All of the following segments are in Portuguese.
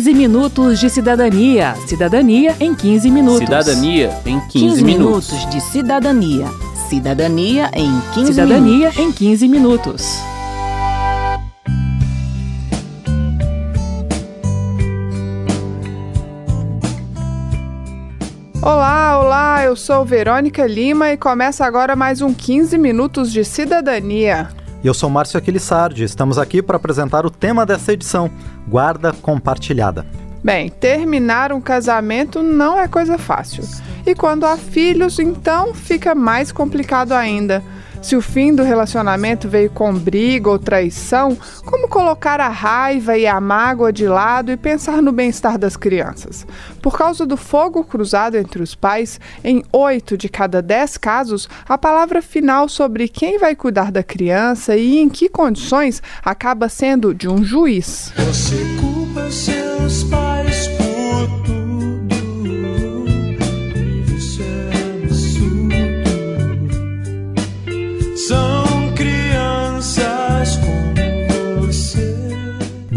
15 minutos de cidadania. Cidadania em 15 minutos. Cidadania em 15, 15 minutos. minutos de cidadania. Cidadania em 15 Cidadania minutos. em 15 minutos. Olá, olá, eu sou Verônica Lima e começa agora mais um 15 minutos de cidadania. Eu sou Márcio Aquilissardi. Estamos aqui para apresentar o tema dessa edição: Guarda Compartilhada. Bem, terminar um casamento não é coisa fácil. E quando há filhos, então fica mais complicado ainda. Se o fim do relacionamento veio com briga ou traição, como colocar a raiva e a mágoa de lado e pensar no bem-estar das crianças? Por causa do fogo cruzado entre os pais, em oito de cada dez casos, a palavra final sobre quem vai cuidar da criança e em que condições acaba sendo de um juiz. Você culpa seus pais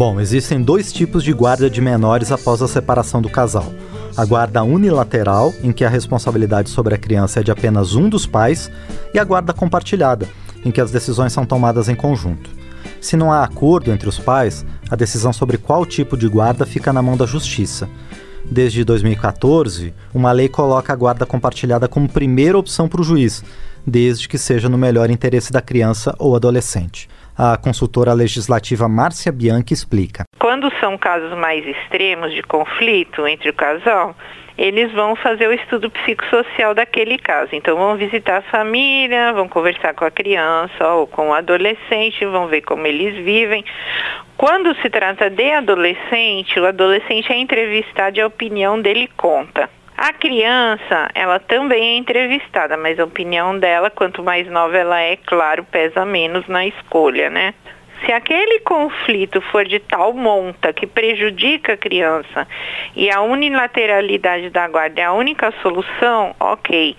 Bom, existem dois tipos de guarda de menores após a separação do casal. A guarda unilateral, em que a responsabilidade sobre a criança é de apenas um dos pais, e a guarda compartilhada, em que as decisões são tomadas em conjunto. Se não há acordo entre os pais, a decisão sobre qual tipo de guarda fica na mão da justiça. Desde 2014, uma lei coloca a guarda compartilhada como primeira opção para o juiz, desde que seja no melhor interesse da criança ou adolescente. A consultora legislativa Márcia Bianchi explica. Quando são casos mais extremos de conflito entre o casal, eles vão fazer o estudo psicossocial daquele caso. Então vão visitar a família, vão conversar com a criança ou com o adolescente, vão ver como eles vivem. Quando se trata de adolescente, o adolescente é entrevistado e a opinião dele conta. A criança, ela também é entrevistada, mas a opinião dela, quanto mais nova ela é, claro, pesa menos na escolha, né? Se aquele conflito for de tal monta que prejudica a criança e a unilateralidade da guarda é a única solução, ok.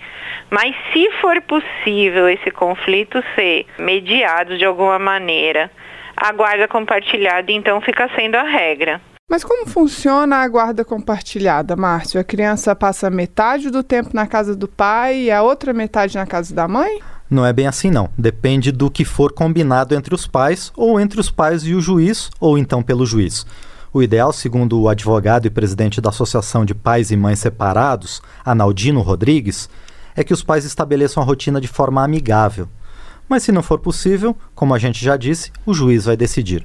Mas se for possível esse conflito ser mediado de alguma maneira, a guarda compartilhada então fica sendo a regra. Mas como funciona a guarda compartilhada, Márcio? A criança passa metade do tempo na casa do pai e a outra metade na casa da mãe? Não é bem assim, não. Depende do que for combinado entre os pais, ou entre os pais e o juiz, ou então pelo juiz. O ideal, segundo o advogado e presidente da Associação de Pais e Mães Separados, Analdino Rodrigues, é que os pais estabeleçam a rotina de forma amigável. Mas se não for possível, como a gente já disse, o juiz vai decidir.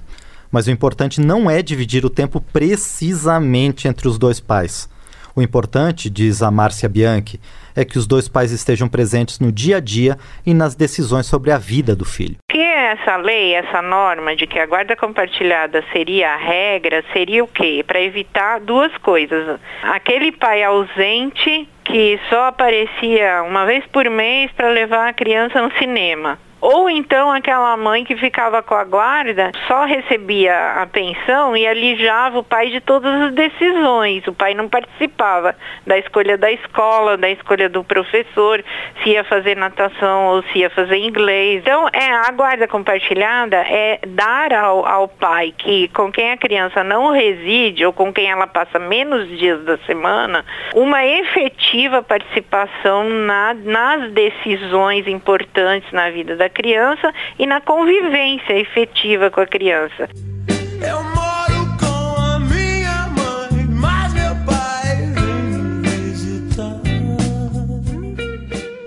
Mas o importante não é dividir o tempo precisamente entre os dois pais. O importante, diz a Márcia Bianchi, é que os dois pais estejam presentes no dia a dia e nas decisões sobre a vida do filho. que é essa lei, essa norma de que a guarda compartilhada seria a regra, seria o quê? Para evitar duas coisas. Aquele pai ausente que só aparecia uma vez por mês para levar a criança no cinema. Ou então aquela mãe que ficava com a guarda só recebia a pensão e alijava o pai de todas as decisões. O pai não participava da escolha da escola, da escolha do professor, se ia fazer natação ou se ia fazer inglês. Então, é a guarda compartilhada é dar ao, ao pai que com quem a criança não reside ou com quem ela passa menos dias da semana, uma efetiva participação na, nas decisões importantes na vida da criança e na convivência efetiva com a criança. Eu moro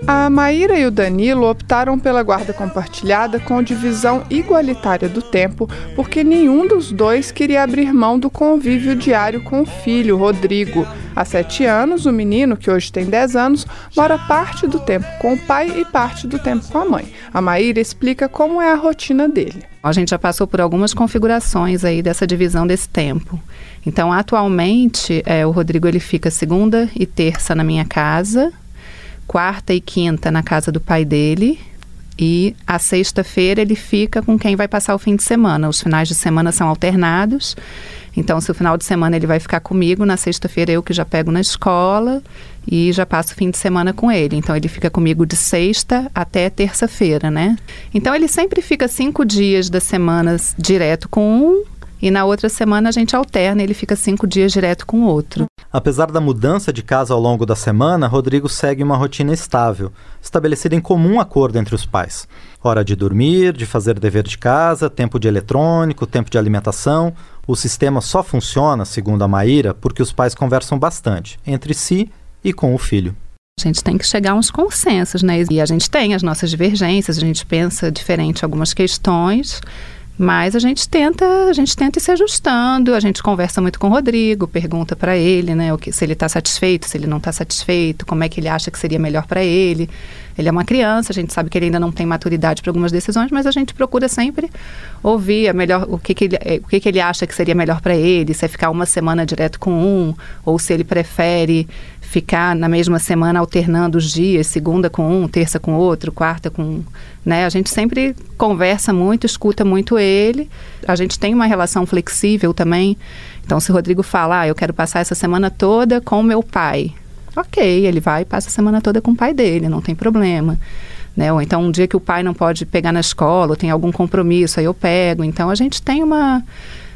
A Maíra e o Danilo optaram pela guarda compartilhada com divisão igualitária do tempo, porque nenhum dos dois queria abrir mão do convívio diário com o filho, Rodrigo. Há sete anos, o menino, que hoje tem 10 anos, mora parte do tempo com o pai e parte do tempo com a mãe. A Maíra explica como é a rotina dele. A gente já passou por algumas configurações aí dessa divisão desse tempo. Então, atualmente, é, o Rodrigo ele fica segunda e terça na minha casa, quarta e quinta na casa do pai dele. E a sexta-feira ele fica com quem vai passar o fim de semana. Os finais de semana são alternados. Então, se o final de semana ele vai ficar comigo, na sexta-feira eu que já pego na escola e já passo o fim de semana com ele. Então, ele fica comigo de sexta até terça-feira, né? Então, ele sempre fica cinco dias da semana direto com um e na outra semana a gente alterna, ele fica cinco dias direto com o outro. Apesar da mudança de casa ao longo da semana, Rodrigo segue uma rotina estável, estabelecida em comum acordo entre os pais. Hora de dormir, de fazer dever de casa, tempo de eletrônico, tempo de alimentação. O sistema só funciona, segundo a Maíra, porque os pais conversam bastante entre si e com o filho. A gente tem que chegar a uns consensos, né? E a gente tem as nossas divergências, a gente pensa diferente algumas questões, mas a gente tenta, a gente tenta ir se ajustando, a gente conversa muito com o Rodrigo, pergunta para ele, né, o que, se ele está satisfeito, se ele não está satisfeito, como é que ele acha que seria melhor para ele. Ele é uma criança, a gente sabe que ele ainda não tem maturidade para algumas decisões, mas a gente procura sempre ouvir a melhor, o que, que, ele, o que, que ele acha que seria melhor para ele, se é ficar uma semana direto com um, ou se ele prefere ficar na mesma semana alternando os dias, segunda com um, terça com outro, quarta com, né? A gente sempre conversa muito, escuta muito ele. A gente tem uma relação flexível também. Então, se o Rodrigo falar, ah, eu quero passar essa semana toda com meu pai, ok, ele vai e passa a semana toda com o pai dele, não tem problema. Né? Ou então um dia que o pai não pode pegar na escola, ou tem algum compromisso, aí eu pego. Então a gente tem uma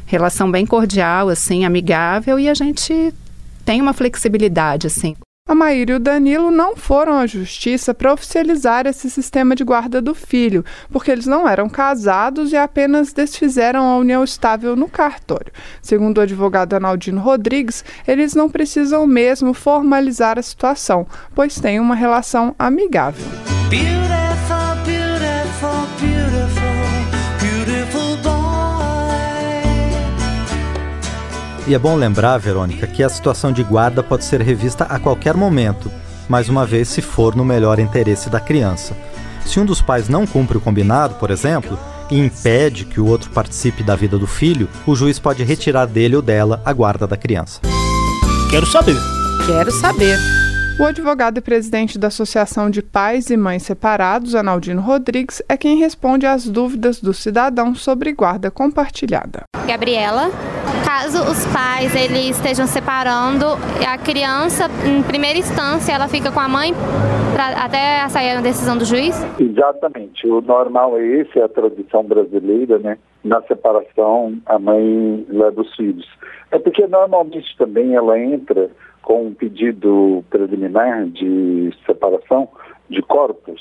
relação bem cordial, assim, amigável, e a gente tem uma flexibilidade, assim. A Maíra e o Danilo não foram à justiça para oficializar esse sistema de guarda do filho, porque eles não eram casados e apenas desfizeram a união estável no cartório. Segundo o advogado Analdino Rodrigues, eles não precisam mesmo formalizar a situação, pois têm uma relação amigável. Beautiful, E é bom lembrar, Verônica, que a situação de guarda pode ser revista a qualquer momento, mais uma vez se for no melhor interesse da criança. Se um dos pais não cumpre o combinado, por exemplo, e impede que o outro participe da vida do filho, o juiz pode retirar dele ou dela a guarda da criança. Quero saber. Quero saber. O advogado e presidente da Associação de Pais e Mães Separados, Analdino Rodrigues, é quem responde às dúvidas do cidadão sobre guarda compartilhada. Gabriela. Caso os pais eles estejam separando, a criança, em primeira instância, ela fica com a mãe pra, até sair a decisão do juiz? Exatamente. O normal é esse, é a tradição brasileira, né? Na separação, a mãe leva os filhos. É porque normalmente também ela entra com um pedido preliminar de separação de corpos.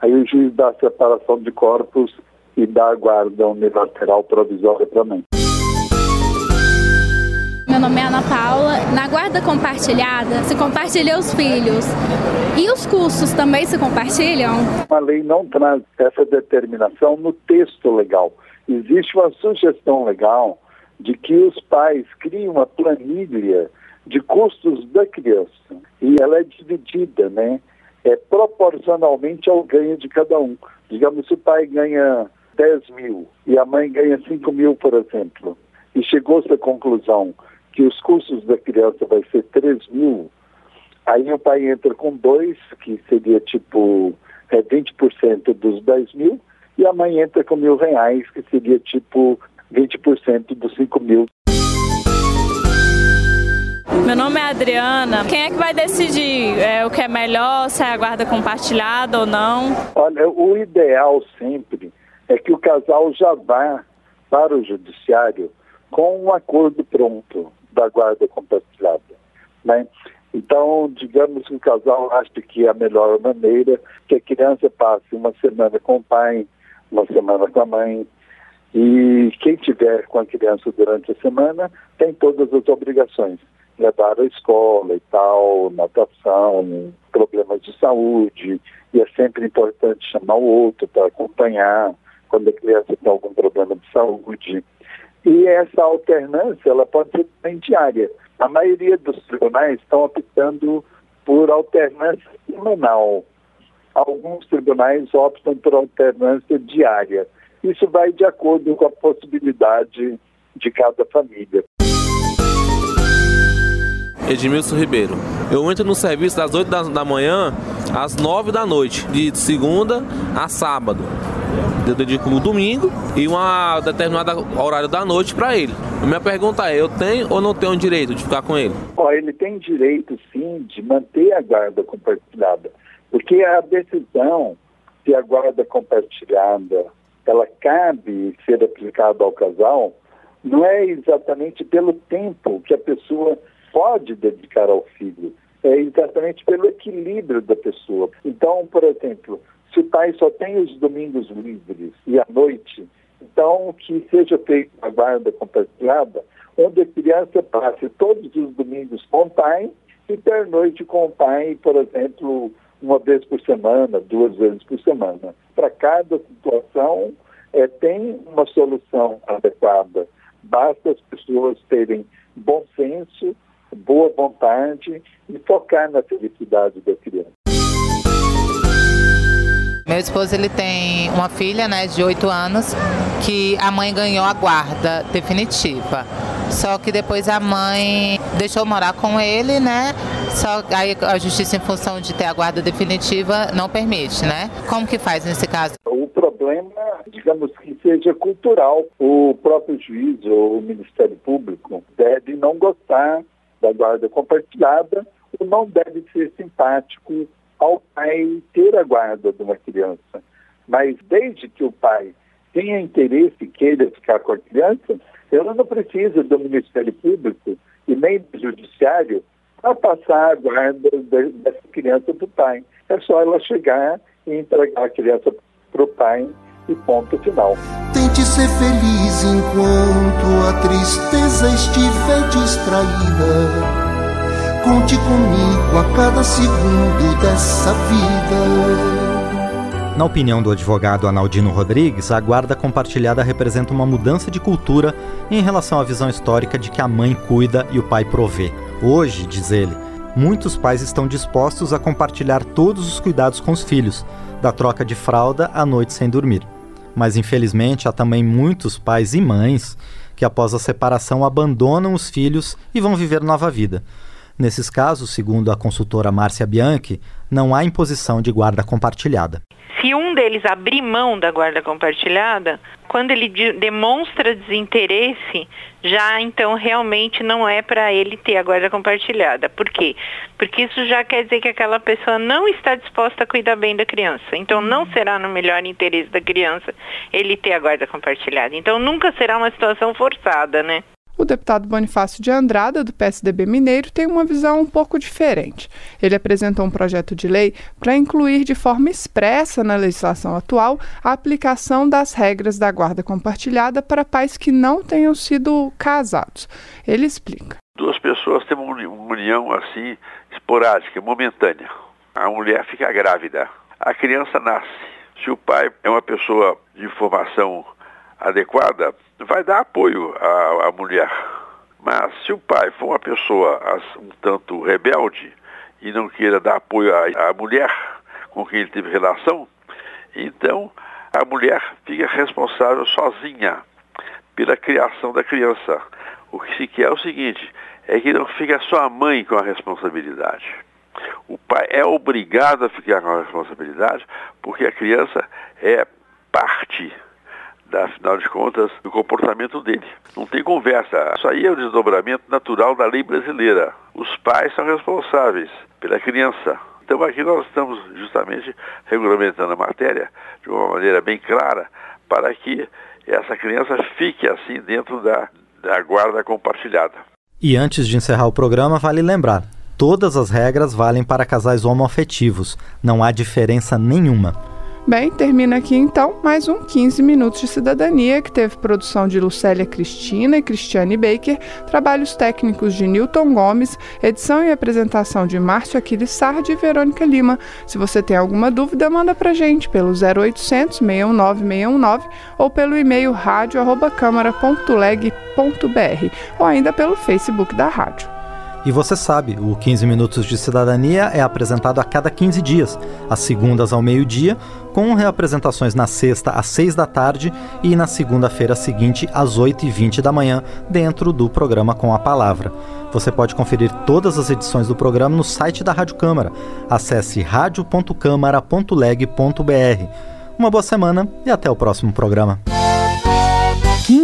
Aí o juiz dá a separação de corpos e dá a guarda unilateral provisória para mãe. Meu nome é Ana Paula. Na guarda compartilhada, se compartilha os filhos. E os custos também se compartilham? A lei não traz essa determinação no texto legal. Existe uma sugestão legal de que os pais criem uma planilha de custos da criança. E ela é dividida, né? É proporcionalmente ao ganho de cada um. Digamos, se o pai ganha 10 mil e a mãe ganha 5 mil, por exemplo, e chegou-se à conclusão que os custos da criança vai ser 3 mil, aí o pai entra com dois, que seria tipo é, 20% dos 10 mil, e a mãe entra com mil reais, que seria tipo 20% dos 5 mil. Meu nome é Adriana. Quem é que vai decidir é, o que é melhor, se é a guarda compartilhada ou não? Olha, o ideal sempre é que o casal já vá para o judiciário com um acordo pronto da guarda compartilhada. Né? Então, digamos que o casal acha que é a melhor maneira que a criança passe uma semana com o pai, uma semana com a mãe, e quem tiver com a criança durante a semana tem todas as obrigações. Levar à escola e tal, natação, problemas de saúde, e é sempre importante chamar o outro para acompanhar quando a criança tem algum problema de saúde. E essa alternância ela pode ser também diária. A maioria dos tribunais estão optando por alternância semanal. Alguns tribunais optam por alternância diária. Isso vai de acordo com a possibilidade de cada família. Edmilson Ribeiro. Eu entro no serviço das 8 da, da manhã às 9 da noite, de segunda a sábado. Eu dedico o domingo e uma determinada horário da noite para ele. Minha pergunta é: eu tenho ou não tenho direito de ficar com ele? Ó, ele tem direito sim de manter a guarda compartilhada, porque a decisão se a guarda compartilhada ela cabe ser aplicada ao casal não é exatamente pelo tempo que a pessoa pode dedicar ao filho, é exatamente pelo equilíbrio da pessoa. Então, por exemplo, se o pai só tem os domingos livres e à noite, então que seja feita a guarda compartilhada, onde a criança passe todos os domingos com o pai e ter noite com o pai, por exemplo, uma vez por semana, duas vezes por semana. Para cada situação, é, tem uma solução adequada. Basta as pessoas terem bom senso, boa vontade e focar na felicidade da criança. Meu esposo ele tem uma filha, né, de 8 anos, que a mãe ganhou a guarda definitiva. Só que depois a mãe deixou morar com ele, né? Só aí a justiça em função de ter a guarda definitiva não permite, né? Como que faz nesse caso? O problema, digamos que seja cultural. O próprio juiz ou o Ministério Público deve não gostar da guarda compartilhada ou não deve ser simpático ao pai ter a guarda de uma criança. Mas desde que o pai tenha interesse e queira ficar com a criança, ela não precisa do Ministério Público e nem do Judiciário para passar a guarda dessa criança para o pai. É só ela chegar e entregar a criança para o pai e ponto final. Ser feliz enquanto a tristeza estiver distraída. Conte comigo a cada segundo dessa vida. Na opinião do advogado Analdino Rodrigues, a guarda compartilhada representa uma mudança de cultura em relação à visão histórica de que a mãe cuida e o pai provê. Hoje, diz ele, muitos pais estão dispostos a compartilhar todos os cuidados com os filhos, da troca de fralda à noite sem dormir. Mas infelizmente há também muitos pais e mães que após a separação abandonam os filhos e vão viver nova vida. Nesses casos, segundo a consultora Márcia Bianchi, não há imposição de guarda compartilhada. Se um deles abrir mão da guarda compartilhada, quando ele de demonstra desinteresse, já então realmente não é para ele ter a guarda compartilhada. Por quê? Porque isso já quer dizer que aquela pessoa não está disposta a cuidar bem da criança. Então não será no melhor interesse da criança ele ter a guarda compartilhada. Então nunca será uma situação forçada, né? O deputado Bonifácio de Andrada, do PSDB Mineiro, tem uma visão um pouco diferente. Ele apresentou um projeto de lei para incluir de forma expressa na legislação atual a aplicação das regras da guarda compartilhada para pais que não tenham sido casados. Ele explica. Duas pessoas têm uma união assim esporádica, momentânea. A mulher fica grávida, a criança nasce. Se o pai é uma pessoa de formação adequada, vai dar apoio à, à mulher. Mas se o pai for uma pessoa um tanto rebelde e não queira dar apoio à, à mulher com quem ele teve relação, então a mulher fica responsável sozinha pela criação da criança. O que se quer é o seguinte, é que não fica só a mãe com a responsabilidade. O pai é obrigado a ficar com a responsabilidade porque a criança é parte afinal de contas, do comportamento dele. Não tem conversa. Isso aí é o desdobramento natural da lei brasileira. Os pais são responsáveis pela criança. Então aqui nós estamos justamente regulamentando a matéria de uma maneira bem clara para que essa criança fique assim dentro da, da guarda compartilhada. E antes de encerrar o programa, vale lembrar: todas as regras valem para casais homoafetivos. Não há diferença nenhuma. Bem, termina aqui então mais um 15 Minutos de Cidadania, que teve produção de Lucélia Cristina e Cristiane Baker, trabalhos técnicos de Newton Gomes, edição e apresentação de Márcio Aquiles Sardi e Verônica Lima. Se você tem alguma dúvida, manda pra gente pelo 0800 619 619 ou pelo e-mail rádio.câmara.leg.br ou ainda pelo Facebook da rádio. E você sabe, o 15 Minutos de Cidadania é apresentado a cada 15 dias, às segundas ao meio-dia, com reapresentações na sexta às 6 da tarde e na segunda-feira seguinte às 8h20 da manhã, dentro do programa Com a Palavra. Você pode conferir todas as edições do programa no site da Rádio Câmara. Acesse radio.câmara.leg.br. Uma boa semana e até o próximo programa.